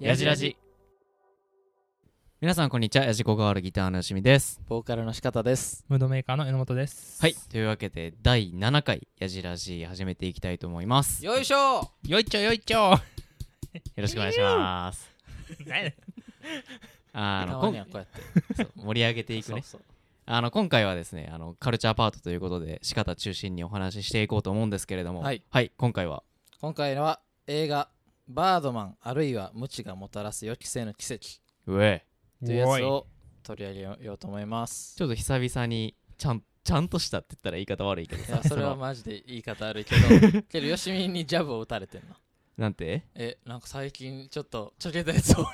やじらじ。皆さんこんにちはやじこがわるギターのよしみです。ボーカルの仕方です。ムードメーカーの榎本です。はい。というわけで第7回やじらじ始めていきたいと思います。よよいしょ。よいちょよいちょ。ろしくお願いします。何やあのたまに今はこうやって。そう盛り上げていくね。そうそう。あの今回はですねあのカルチャーパートということで仕方中心にお話ししていこうと思うんですけれども。はい、今回は？今回は映画「バードマンあるいは無知がもたらす予期せぬ奇跡。うえ」というやつを取り上げようと思います。ちょっと久々にちゃんちゃんとしたって言ったら言い方悪いけどさ。いやそれはのマジで言い方悪いけど。けどよしみにジャブを打たれてんの。なんて？えなんか最近ちょっとちょけたやつ多い。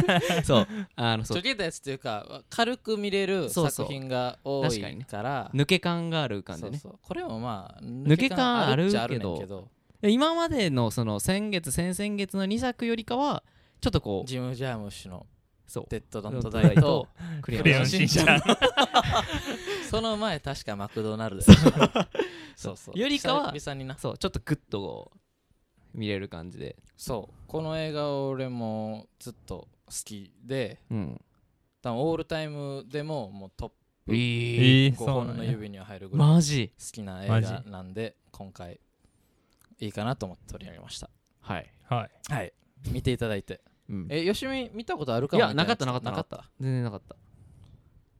そう。あのそう。ちょけたやつっていうか軽く見れる作品が多いから。抜け感がある感じね。これもまあ抜け感あるけど今までのその先月先々月の2作よりかはちょっとこうジム・ジャームッシュのそう「デッド・ドント・ダイ」とクレヨンしんちゃん。その前確かマクドナルド。そう。そうよりかはそうちょっとグッと見れる感じで。そう。この映画俺もずっと好きでうん。多分オールタイムでももうトップええ5ー。そうなんや本の指には入るぐらいマジ。好きな映マ画ジなんで今回いいかなと思って取り上げました。はい、はい。はい。見ていただいて。うん、えよしみ見たことあるかいやもみいなかったなかった。なかった？全然なかった。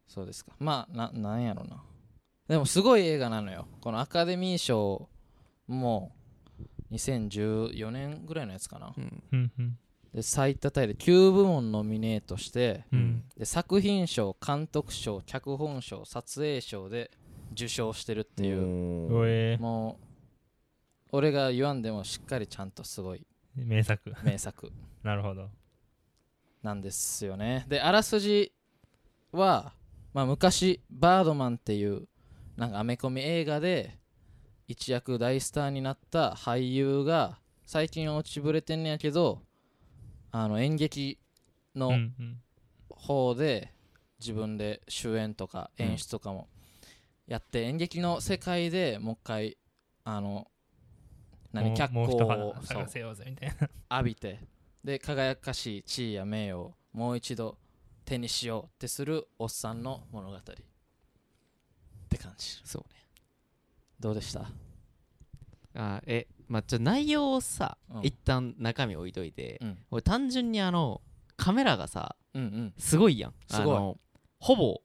そうですか。まあななんやろな。でもすごい映画なのよ。このアカデミー賞も2014年ぐらいのやつかな。うん。で最多タイで9部門ノミネートしてうん。で作品賞監督賞脚本賞撮影賞で受賞してるっていう。もう俺が言わんでもしっかりちゃんとすごい名作。名作なるほど。なんですよねであらすじは、まあ、昔バードマンっていうなんかアメコミ映画で一躍大スターになった俳優が最近は落ちぶれてんねやけどあの演劇の、方で自分で主演とか演出とかもやって、演劇の世界でもう一回あの何脚光を探せようぜみたいな。浴びてで輝かしい地位や名誉をもう一度手にしようってするおっさんの物語って感じ。そうね。どうでした？あえまあちょっと内容をさ、うん。一旦中身置いといて、うん。俺単純にあのカメラがさうんうん。すごいやん。すごい。ほぼ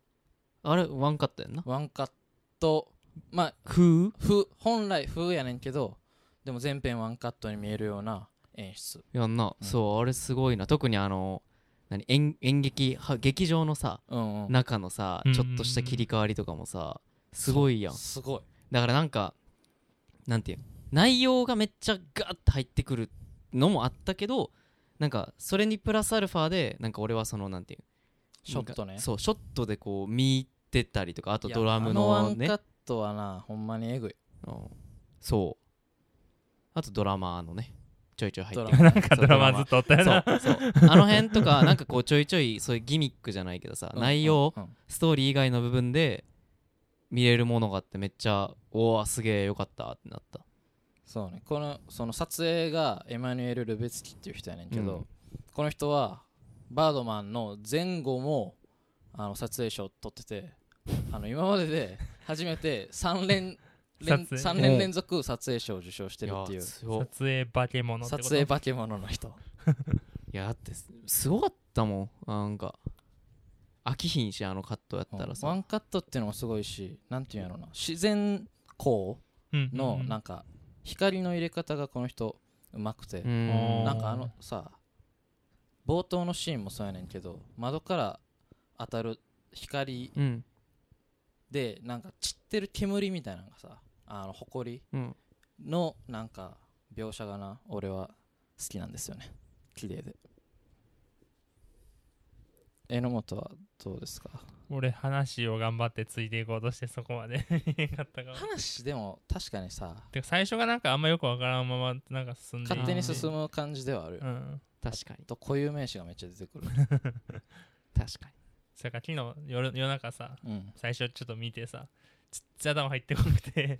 あれワンカットやんな？ワンカットまあ風？風本来風やねんけどでも全編ワンカットに見えるような演出。やんな、うん。そうあれすごいな。特にあの何演演劇は劇場のさうんうん。中のさうんちょっとした切り替わりとかもさすごいやん。すごい。だからなんかなんていうの内容がめっちゃガッと入ってくるのもあったけどなんかそれにプラスアルファでなんか俺はそのなんていうショットね。そうショットでこう見てたりとかあとドラムあのワのねンカットはなほんまにえぐい。うん。そうあとドラマーのねちょいちょい入ってドラマなんかドラマずっとおったよな。そう。そうあの辺とかなんかこうちょいちょいそういうギミックじゃないけどさ、うん。内容、うんうんストーリー以外の部分で見れるものがあってめっちゃおおすげえよかったってなった。そうね。このその撮影がエマニュエル・ルベツキっていう人やねんけど、うん。この人はバードマンの前後もあの撮影賞を取っててあの今までで初めて3連連撮影？三年連続撮影賞を受賞してるっていう。撮影化け物撮影化け物の人。いやだってすすごかったもん。なんか飽きひんしあのカットやったらワさンカットっていうのもすごいしなんていうんやろな。自然光うんのうん。なんか光の入れ方がこの人うまくて、うん。なんかあのさ冒頭のシーンもそうやねんけど窓から当たる光うん。でなんか散ってる煙みたいなのがさあの埃うん。のなんか描写がな俺は好きなんですよね。綺麗で。榎本はどうですか？俺話を頑張ってついていこうとしてそこまで 言えんかったから。話でも確かにさてか最初がなんかあんまよくわからんままなんか進んでい勝手にむ。進む感じではあるよ、うん。確かに。と固有名詞がめっちゃ出てくる、確かそれから昨日夜夜中さ、うん、最初ちょっと見てさちっちゃい頭入ってこなくて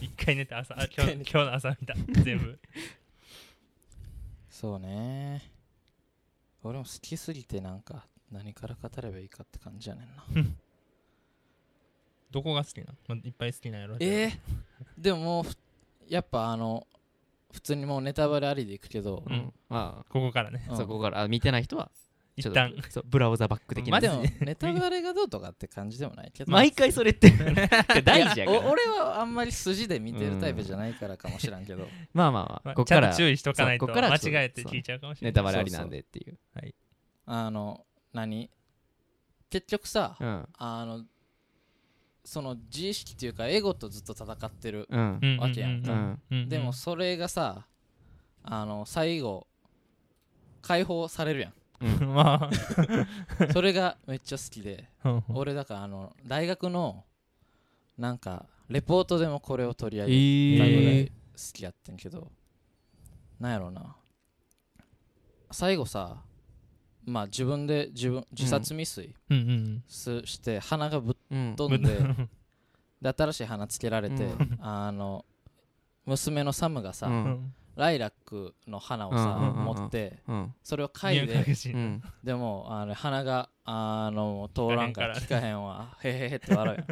一回寝て朝あ今日今日の朝見た。全部。そうね。俺も好きすぎてなんか何から語ればいいかって感じやねんな。どこが好きなの、まあ、いっぱい好きなんやろえー、でももやっぱあの普通にもうネタバレありでいくけど、うん。うんまここからね。あ、うん。そこから。あ見てない人は一旦。そうブラウザバック的な。まあでもネタバレがどうとかって感じでもないけど。毎回それって 大事やから。俺はあんまり筋で見てるタイプじゃないからかもしらんけど、まあまあまあこっから注意しとかないとそうこっから間違えて聞いちゃうかもしれない。ネタバレありなんでっていう。あの何？結局さ、うん。あのその自意識っていうかエゴとずっと戦ってる、わけやん。かうんうんでもそれがさあの最後解放されるやうんまん それがめっちゃ好きで。あ俺だからあの大学のなんかレポートでもこれを取り上えげたぐらいー好きやってんけど、なんやろな。最後さまあ自分で自分自殺未遂すして鼻がぶっうん。飛ん。でで新しい花つけられて、うん。あの娘のサムがさ、ううんんライラックの花をさ、うんうんうんうん。持ってうん。それを嗅いでしうん。でもあの鼻があの通らんから聞かへんわ。へへへって笑うやん。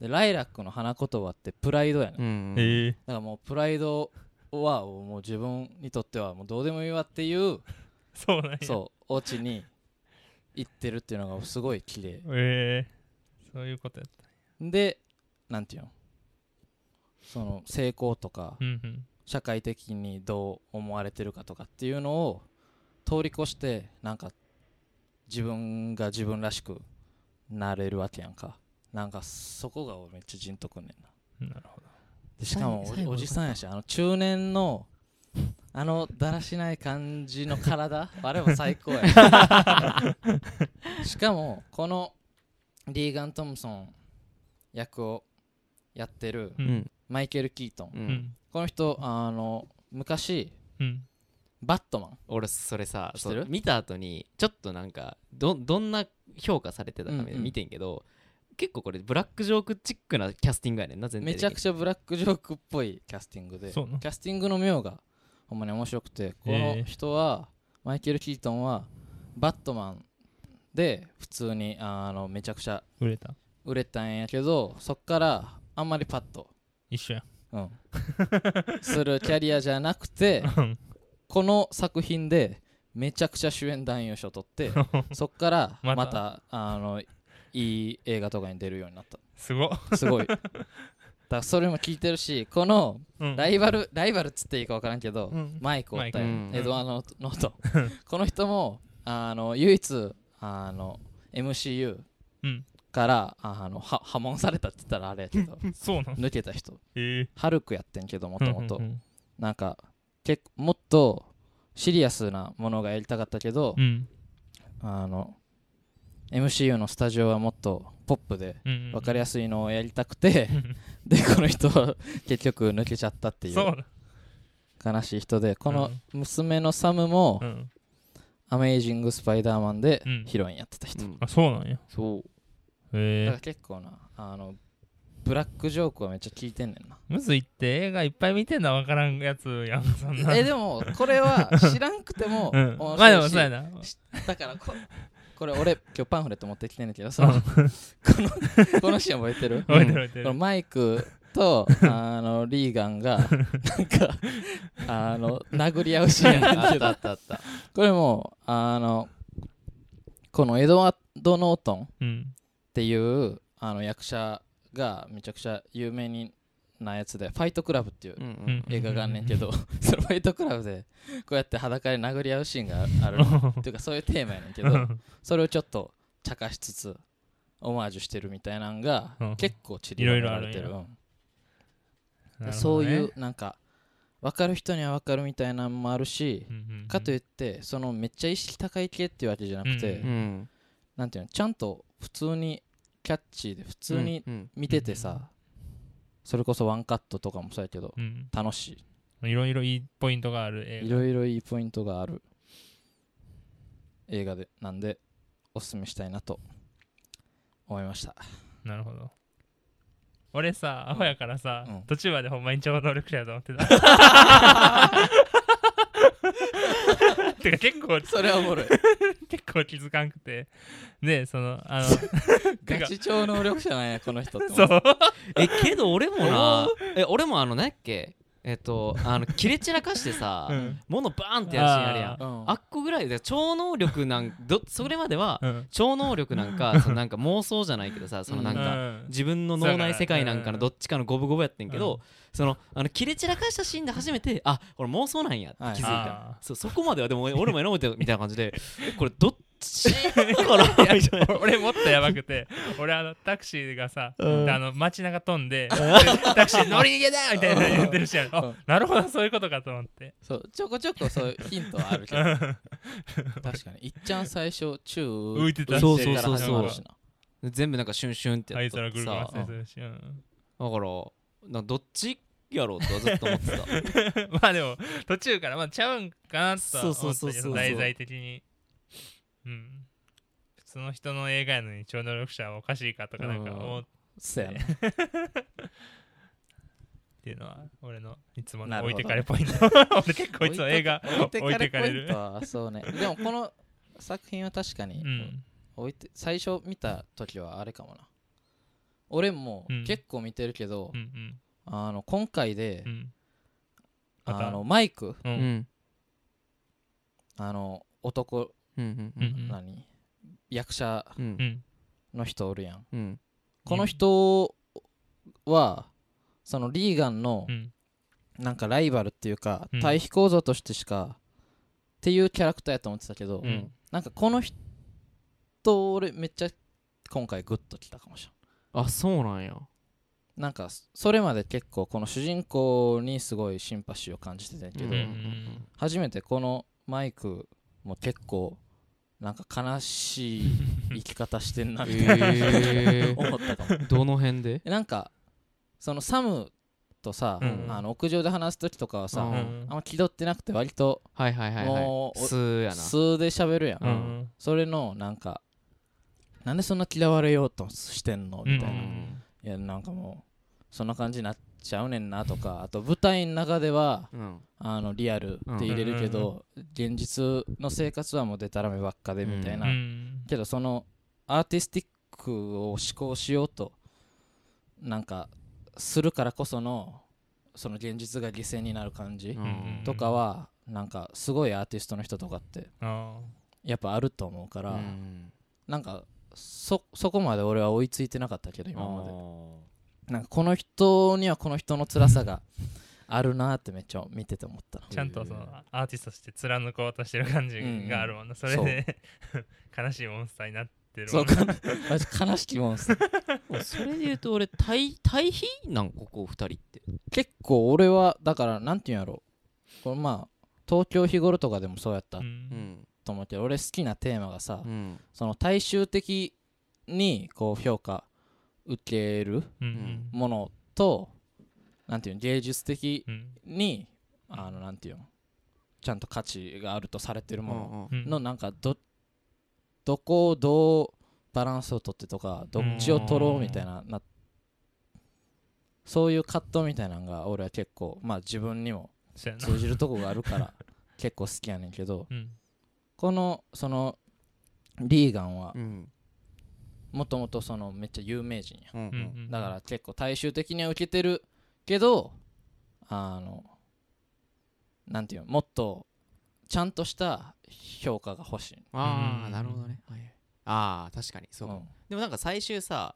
でライラックの花言葉ってプライドやねん、だうん。ええからもうプライドはもう自分にとってはもうどうでもいいわっていうそうなそうオチに行ってるっていうのがすごい綺麗。ええそういうことやったでなんていうの？その成功とかうんうん社会的にどう思われてるかとかっていうのを通り越してなんか自分が自分らしくなれるわけやんか。なんかそこが俺めっちゃじんとくんねんな。なるほどでしかもおおじさんやしあの中年のあのだらしない感じの体 あれも最高やしかもこのリーガン・トムソン役をやってるううんんマイケル・キートン、ううん。んこの人あの昔うん。バットマン俺それさ知ってる？そう見た後にちょっとなんかどどんな評価されてたかうんうん。見てんけど、結構これブラックジョークチックなキャスティングやねんな全体めちゃくちちゃブラックジョークっぽいキャスティングでキャスティングの妙がほんまに面白くてこの人は、マイケル・キートンはバットマンで普通にあのめちゃくちゃ売れた。売れたんやけどそっからあんまりパッと、一緒や。うん、するキャリアじゃなくてうん。この作品でめちゃくちゃ主演男優賞取って そっからまた？またあのいい映画とかに出るようになった。すごっ。すごい。だからそれも聞いてるしこのうん。ライバルライバルっつっていいか分からんけど、うん。マイクおったよ、マイクエドワード・ノート。ン この人もあの唯一あの MCU うんからあのは破門されたって言ったらあれやけど そうなん抜けた人。ええ。ハルクやってんけどもともとうんなんか結構もっとシリアスなものがやりたかったけど、うん。あの MCU のスタジオはもっとポップでうん分かりやすいのをやりたくてうん でこの人は結局抜けちゃったっていう。悲しい人でこの娘のサムもうん「アメイジング・スパイダーマン」でうん。ヒロインやってた人、うん。あそうなんや。そうだから結構なあのブラックジョークはめっちゃ聞いてんねんな。むずいって？映画いっぱい見てんの？は分からんやつやんそんなえでもこれは知らんくても うん。面まあでも白いしそうやな。だからここれ俺今日パンフレット持ってきてんねんけどさ このこのシーン覚えてる？覚えてる覚えてる。このマイクとあのリーガンがなんかあの殴り合うシーンやねんあっけどたあったあった。これもあのこのエドワード・ノートンっうんていうあの役者がめちゃくちゃ有名になやつで「ファイトクラブ」っていう映画があんねんけどそのファイトクラブでこうやって裸で殴り合うシーンがあるっていうかそういうテーマやねんけどそれをちょっと茶化しつつオマージュしてるみたいなんがうん。結構散りばめられてる。ね。そういうなんか分かる人には分かるみたいなのもあるしかといってそのめっちゃ意識高い系っていうわけじゃなくて、うんうん。なんていうのちゃんと普通にキャッチーで普通にうん見ててさ、それこそワンカットとかもそうやけどうん。楽しい。ろいろいいポイントがある映画。いいろいろいいポイントがある映画でなんでおすすめしたいなと思いました。なるほど。俺さアホやからさ、うん。途中までほんまに超能力者やと思ってた てか結構それはおもろい。結構気づかんくて。でそのあの ガチ超能力者なんやこの人って そう。えけど俺もなえ俺もあの何やっけ？えっとあの切れ散らかしてさ、うん。物バーンってやるシーンあるやん。あうん。あっこぐらいで超能力なん どそれまではうん。超能力なんか そのなんか妄想じゃないけどさそのなんかうん。自分の脳内世界なんかのうん。どっちかの五分五分やってんけど、うん。そのあの切れ散らかしたシーンで初めてあこれ妄想なんやって気づいた、あそうそこまではでも俺も榎本みたいな感じでえこれどっちか なみたいな俺もっとやばくて。俺あのタクシーがさ、うん。であの街中飛んでタクシー乗り逃げだみたいな言ってるしあうん。なるほどそういうことかと思って。そうちょこちょこそういうヒントはあるけど。確かに。いっちゃん最初宙浮いてた。そうから始まるしな。全部なんかシュンシュンってあいつやっとっぐるぐるさ回せるし、うん。だからなんかどっちやろうとはずっと思ってた。まあでも途中からまあちゃうんかなとは思そうったそうそうそう。けど題材的にうん。普通の人の映画やのに超能力者はおかしいかとかなんか思っそうやな。ていうのは俺のいつもの置いてかれポイント。俺結構いつも映画置いてかれる。そうねでもこの作品は確かにうん。置いて最初見た時はあれかもな。俺もうん。結構見てるけど、うんうん。あの今回でう、ん。あのマイク？あの男、何役者うん。うんの人おるやん。うん。この人はそのリーガンのうん。なんかライバルっていうか、うん。対比構造としてしかっていうキャラクターやと思ってたけど、うん。なんかこの人俺めっちゃ今回グッときたかもしれあそうなんや。んなんかそれまで結構この主人公にすごいシンパシーを感じてたけど、うんうん初めてこのマイクも結構なんか悲しい生き方してんなみたいな、へー。思ったかも。どの辺で？なんかそのサムとさ、うん。あの屋上で話す時とかはさ、うん。あんま気取ってなくて割とはいはいはいはい。もう素やな。素で喋るやん、うん。うん。それのなんかなんでそんな嫌われようとしてんの？みたいな、うん。いやなんかもうそんな感じになっちゃうねんなとかあと舞台の中ではうんあのリアルって入れるけど、現実の生活はもうデタラメばっかでみたいな、うん。けどそのアーティスティックを思考しようとなんかするからこそのその現実が犠牲になる感じうん。とかはなんかすごいアーティストの人とかってあやっぱあると思うから、うん。なんかそそこまで俺は追いついてなかったけど今まで。あなんかこの人にはこの人の辛さがあるなってめっちゃ見てて思った。ー ちゃんとそのアーティストとして貫こうとしてる感じがあるもんな、それで悲しいモンスターになってるもそうんかマジ悲しきもんすー。それで言うと俺対対比なんここ二人って。結構俺はだからなんていうんやろ。これまあ東京日頃とかでもそうやったと思うけど俺好きなテーマがさ、うん。その大衆的にこう評価受けるうん。ものとなんていうの芸術的うん。にあのなんていうのちゃんと価値があるとされてるものうんのなんかどどこをどうバランスをとってとかどっちを取ろうみたいななそういう葛藤みたいなのが俺は結構まあ自分にも通じるとこがあるから 結構好きやねんけどうん。このそのリーガンはうんもともとそのめっちゃ有名人やうん。うんうん。だから結構大衆的には受けてるけどあのなんていうのもっとちゃんとした評価が欲しい、ああうんなるほどね。はいああ確かにそうかも。でもなんか最終さ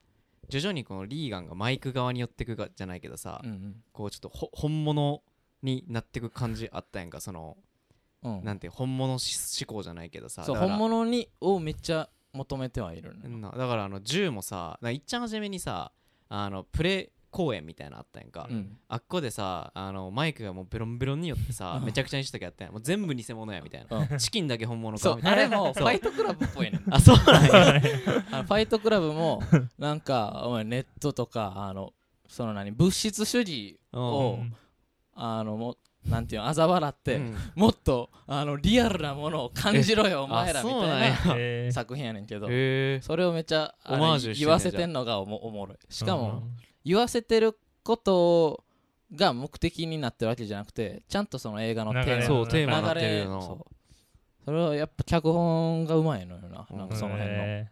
徐々にこのリーガンがマイク側に寄ってくがじゃないけどさうんうん。こうちょっとほ本物になってく感じあったやんかそのうん。なんて本物し思考じゃないけどさ。本物にをめっちゃ求めてはいるだからあの銃もさいっちゃん初めにさあのプレ公演みたいなのあったやんか、うん。あっこでさあのマイクがもうベロンベロンによってさうん。めちゃくちゃにした時あったやん。もう全部偽物やみたいな。うん。チキンだけ本物かみたいな。あれも ファイトクラブっぽいねん。あそうなんや。あのファイトクラブもなんかお前ネットとかあのその何物質主義をうん。あのもなんていうの嘲笑って、うん。もっとあのリアルなものを感じろよお前らあみたいな作品やねんけど。それをめっちゃ言わせてんのがおもおもろいしかもうん言わせてることが目的になってるわけじゃなくてちゃんとその映画のテーマ流れそうテーマにな流れそう。それはやっぱ脚本がうまいのよな。うんなんかその辺の。へ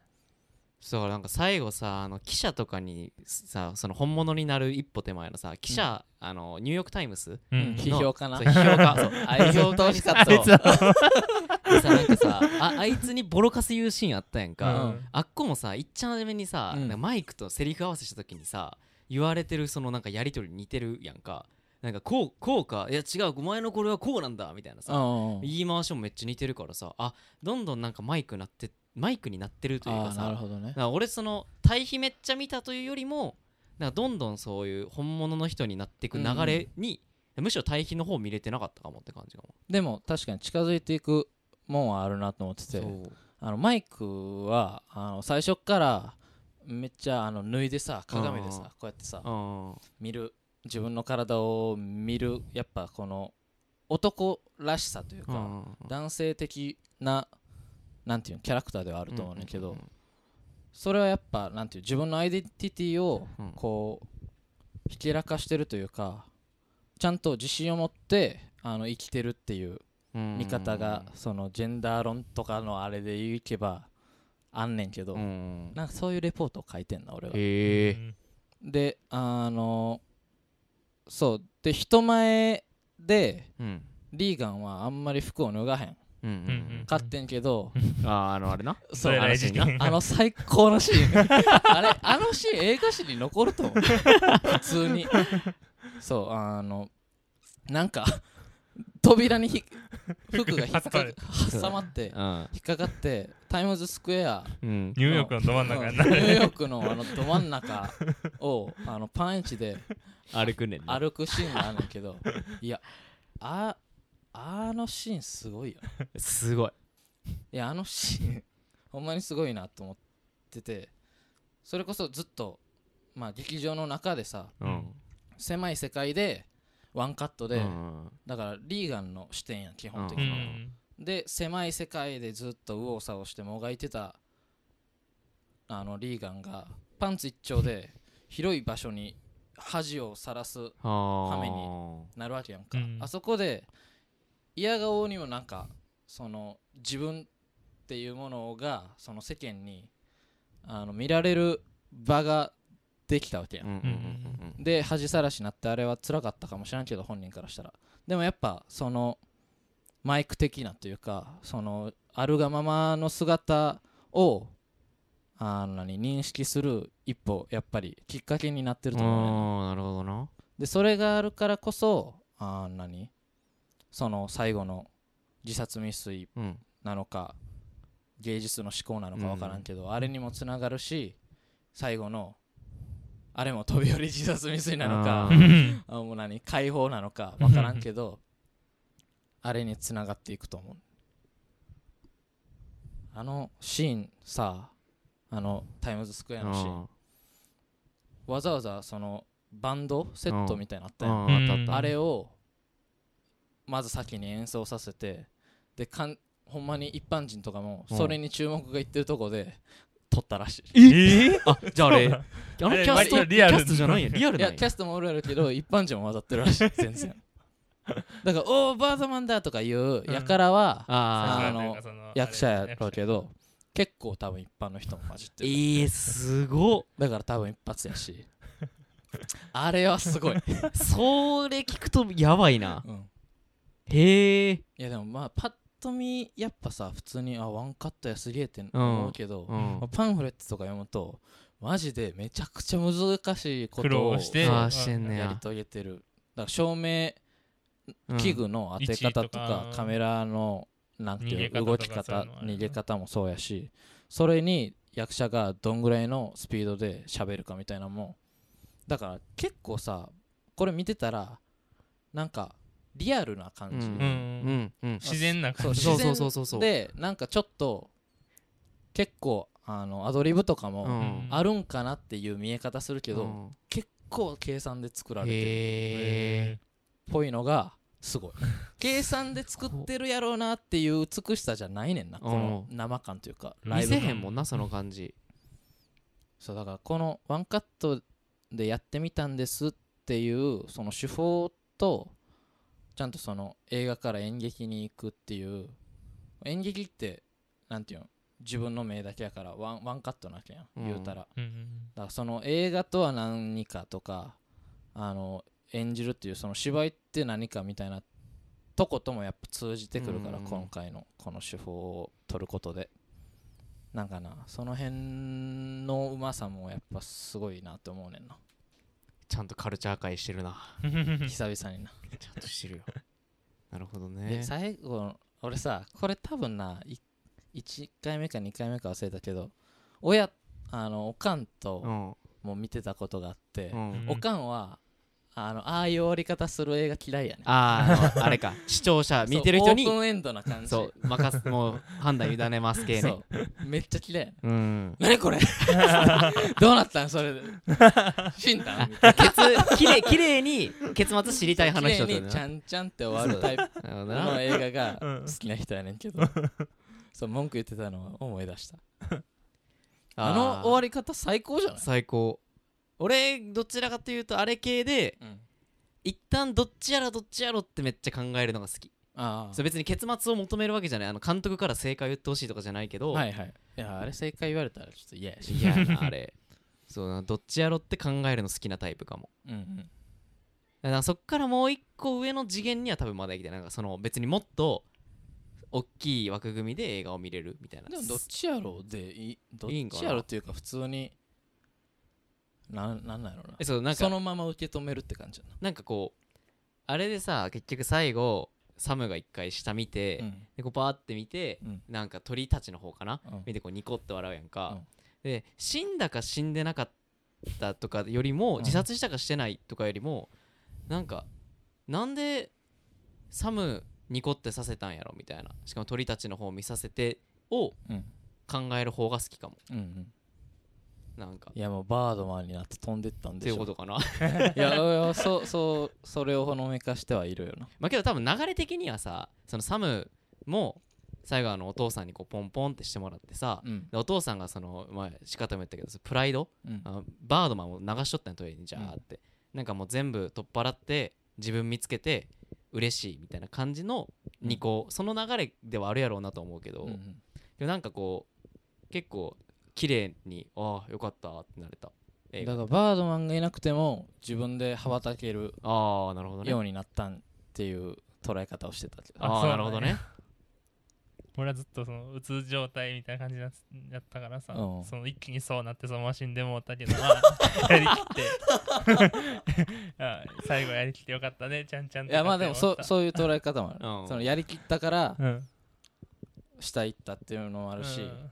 そうなんか最後さあの記者とかにさその本物になる一歩手前のさ記者、あのニューヨーク・タイムズーううん。ん批評家な。そう批評家そう あいつを通しかった。あいつ でさなんかさああいつにボロカス言うシーンあったやんか、うん。あっこもさいっちゃん初めにさ、うん。なんかマイクとセリフ合わせした時にさ言われてるそのなんかやり取り似てるやんか。なんかこうこうか？いや違うお前のこれはこうなんだみたいなさ、うん言い回しもめっちゃ似てるからさ。あどんどんなんかマイクなってマイクになってるというかさ。なるほどね。俺その対比めっちゃ見たというよりもなんかどんどんそういう本物の人になっていく流れに、むしろ対比の方見れてなかったかもって感じかも。でも確かに近づいていくもんはあるなと思ってて。あのマイクはあの最初っからめっちゃあの脱いでさ鏡でうんさこうやってさうん見る。自分の体を見る。やっぱこの男らしさというか、うん。男性的ななんていうのキャラクターではあると思うねんけど、うんそれはやっぱなんていう自分のアイデンティティをうん。こうひけらかしてるというかちゃんと自信を持ってあの生きてるっていううん見方がそのジェンダー論とかのあれでいけばあんねんけど、うん。なんかそういうレポートを書いてんな俺は。であのそう。で人前でうん。リーガンはあんまり服を脱がへんうんうん。うんかってんけど、あーあのあれな？そうあのに あの最高のシーン。あれあのシーン映画史に残ると思う。普通に。そうあのなんか扉にひ服が引っかか挟挟まってうん。引っかかってタイムズスクエア。うん。ニューヨークのど真ん中うん。ニューヨークのあのど真ん中をあのパンイチで歩くね歩くシーンがあるんだけど。いやああのシーンすごいよね。すごい。いやあのシーン ほんまにすごいなと思っててそれこそずっとまあ劇場の中でさうん。狭い世界でワンカットで、うんだからリーガンの視点や基本的うに。は、ん。で狭い世界でずっと右往左往してもがいてたあのリーガンがパンツ一丁で広い場所に恥をさらすはめになるわけやんか、うん。あそこで嫌顔にもなんかその自分っていうものがその世間にあの見られる場ができたわけやん、うんうんうんで恥さらしになってあれは辛かったかもしれんけど本人からしたら。でもやっぱそのマイク的なというかそのあるがままの姿をあの何認識する一歩やっぱりきっかけになってると思うねん。なああなるほどな。でそれがあるからこそあー何その最後の自殺未遂うん。なのか芸術の思考なのか分からんけど、あれにもつながるし最後のあれも飛び降り自殺未遂なのかあ もう何解放なのか分からんけどあれにつながっていくと思う。あのシーンさあのタイムズスクエアのシーンわざわざそのバンドセットみたいなのあったやん。あれをまず先に演奏させてでかんほんまに一般人とかもうん。それに注目がいってるとこで撮ったらしい、えー？あじゃああれあのキャストキリアルャストじゃないや リアルいなんや。やキャストもおるやろうけど一般人も混ざってるらしい全然。だから「おーバードマンだ」とかいうやからは、ああのなんかその役者やろう役けど結構多分一般の人も混じってる。えーすごっ。だから多分一発やし。あれはすごい、それ聞くとやばいな。うんへえいやでもまあパッと見やっぱさ普通にあワンカットやすげえって思うけど、うん。まあパンフレットとか読むとマジでめちゃくちゃ難しいこ苦とを労してや。やり遂げてる。だから照明うん器具の当て方とかかカメラのなんていう動き方逃げ方もそうやしそれに役者がどんぐらいのスピードで喋るかみたいなのも。だから結構さこれ見てたらなんかリアルな感じ、うん。うんうんうん。自然な感じ。そうそう自然そうそうそう。でなんかちょっと結構あのアドリブとかうもん。あるんかなっていう見え方するけど、うん。結構計算で作られてるへえっぽいのがすごい。計算で作ってるやろうなっていう美しさじゃないねんなこの生感というかラ見イブ感せへんもんなその感じ。そうだからこのワンカットでやってみたんですっていうその手法とちゃんとその映画から演劇に行くっていう演劇ってなんていうの？自分の目だけやからワンワンカットなわけやん、うん。言うたら。だかうんうん。らその映画とは何かとかあの演じるっていうその芝居って何かみたいなとこともやっぱ通じてくるから、うん。今回のこの手法を取ることで。なんかなその辺のうまさもやっぱすごいなって思うねんなちゃんとカルチャー界してるな。久々にな。ちゃんとしてるよ。なるほどでね最後俺さこれ多分ない1回目か2回目か忘れたけど親あのおかんうとん。も見てたことがあって、うん。うん。おかんはあのああいう終わり方する映画嫌いやね。あーあのあれか。視聴者見てる人にそうオープンエンドな感じ。そう任すもう判断委ねます系ね。そう。めっちゃ嫌いやね。うん。何これ？どうなったんそれで？死んだきれいきれいに結末知りたいな話だったにちゃんちゃんって終わるタイプのな。映画がうん。好きな人やねんけど。そう文句言ってたのを思い出した。あの終わり方最高じゃない？最高俺どちらかというとあれ系でうん。一旦どっちやろどっちやろってめっちゃ考えるのが好き。あそれ別に結末を求めるわけじゃない。あの監督から正解を言ってほしいとかじゃないけど、はいはいいやあれ正解言われたらちょっと嫌やしいやなあれ。そうなどっちやろって考えるの好きなタイプかも。うんうん。だからそっからもう一個上の次元には多分まだ行きたい。なんかその別にもっと大きい枠組みで映画を見れるみたいな。でもどっちやろうでいいどっちやろうっていうか普通になんなんやろうな。えそうなんか。そのまま受け止めるって感じやな。んかこうあれでさ結局最後サムが一回下見て、なでこうパーって見て、うん。なんか鳥たちの方かな、うん。見てこうニコって笑うやんか、うん。で死んだか死んでなかったとかよりも、うん。自殺したかしてないとかよりもなんかなんでサムニコってさせたんやろみたいな。しかも鳥たちの方を見させてをうん。考える方が好きかも。うんうんなんか。いやもうバードマンになって飛んでったんってでしょ。いうことかな。いやいやそうそうそれをほのめかしてはいるよな。まあけど多分流れ的にはさそのサムも最後あのお父さんにこうポンポンってしてもらってさ、うん。でお父さんがその前仕方も言ったけどプライド？うん。あのバードマンを流しとったんやトイレにじゃーって、なんかもう全部取っ払って自分見つけて嬉しいみたいな感じの2個、その流れではあるやろうなと思うけど、うんうん。でもなんかこう結構綺麗にああよかったってなれた。映画。だからバードマンがいなくても自分で羽ばたけるああなるほどね。ようになったんっていう捉え方をしてた。けどああなるほどね。俺はずっとそのうつ状態みたいな感じだやったからさ、うん。その一気にそうなってそのマシンでもうったけど、ま あ、やりきって。あ最後やりきってよかったねちゃんちゃんいやまあでもそそういう捉え方もある。うん。そのやりきったからうん。下行ったっていうのもあるし、うん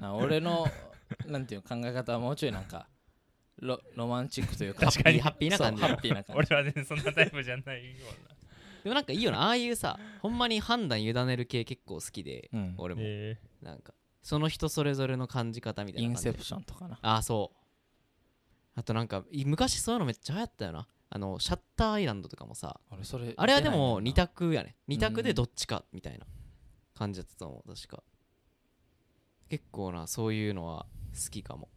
な俺のなんていう考え方はもうちょいなんかロロマンチックというか確かに。ハッピーな感じ。そうハッピーな感じ。俺は全然そんなタイプじゃないよ。でもなんかいいよなああいうさほんまに判断委ねる系結構好きで、うん。俺も、うなえ。なんかその人それぞれの感じ方みたいな感じ。インセプションとかな。ああそう。あとなんかい昔そういうのめっちゃ流行ったよな。あのシャッターアイランドとかもさ。俺それあれはでも2見てないねんな。択やね。2択でどっちかみたいな感じだったと思う確か結構なそういうのは好きかも。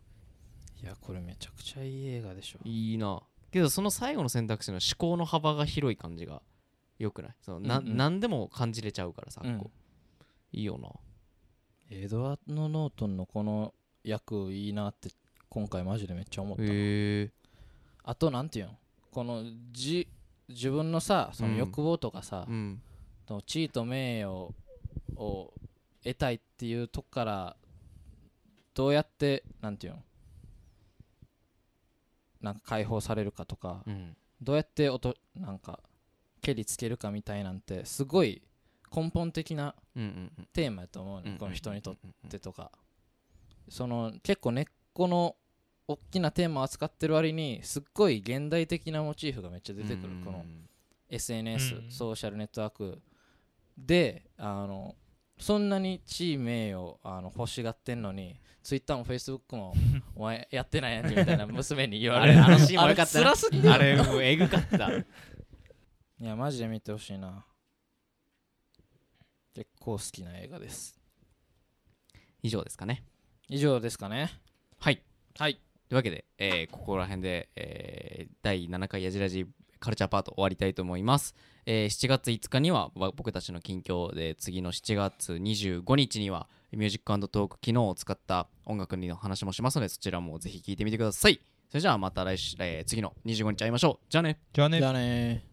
いやこれめちゃくちゃいい映画でしょ。いいな。けどその最後の選択肢の思考の幅が広い感じがよくない？そのな、うんうん。何でも感じれちゃうからさ、うん。いいよな。エドワード・ノートンのこの役いいなって今回マジでめっちゃ思った、へえ。あとなんていうの？このじ自分のさその欲望とかさ、うん。地位と名誉を得たいっていうとこからどうやってなんていうの？なんか解放されるかとか、うん。どうやって音なんか蹴りつけるかみたいなんてすごい根本的なテーマやと思うね、うんこの人にとっうんてとか。その結構根っこの大きなテーマを扱ってる割にすっごい現代的なモチーフがめっちゃ出てくる、うん。この SNS、うん。ソーシャルネットワークであのそんなに地位名誉あの欲しがってんのにツイッターもフェイスブックも お前やってないやんけみたいな 娘に言われる。あのシーンもよかったあれもうえぐかった。いやマジで見てほしいな。結構好きな映画です。以上ですかね。以上ですかね。はい。はい。というわけで、えーここら辺で、えー第7回やじらじカルチャーパート終わりたいと思います、えー7月5日には、わ、僕たちの近況で次の7月25日にはミュージックトーク機能を使った音楽の話もしますのでそちらもぜひ聞いてみてください。それじゃあまた来週、えー次の25日会いましょう。じゃあね。じゃあね。じゃあねー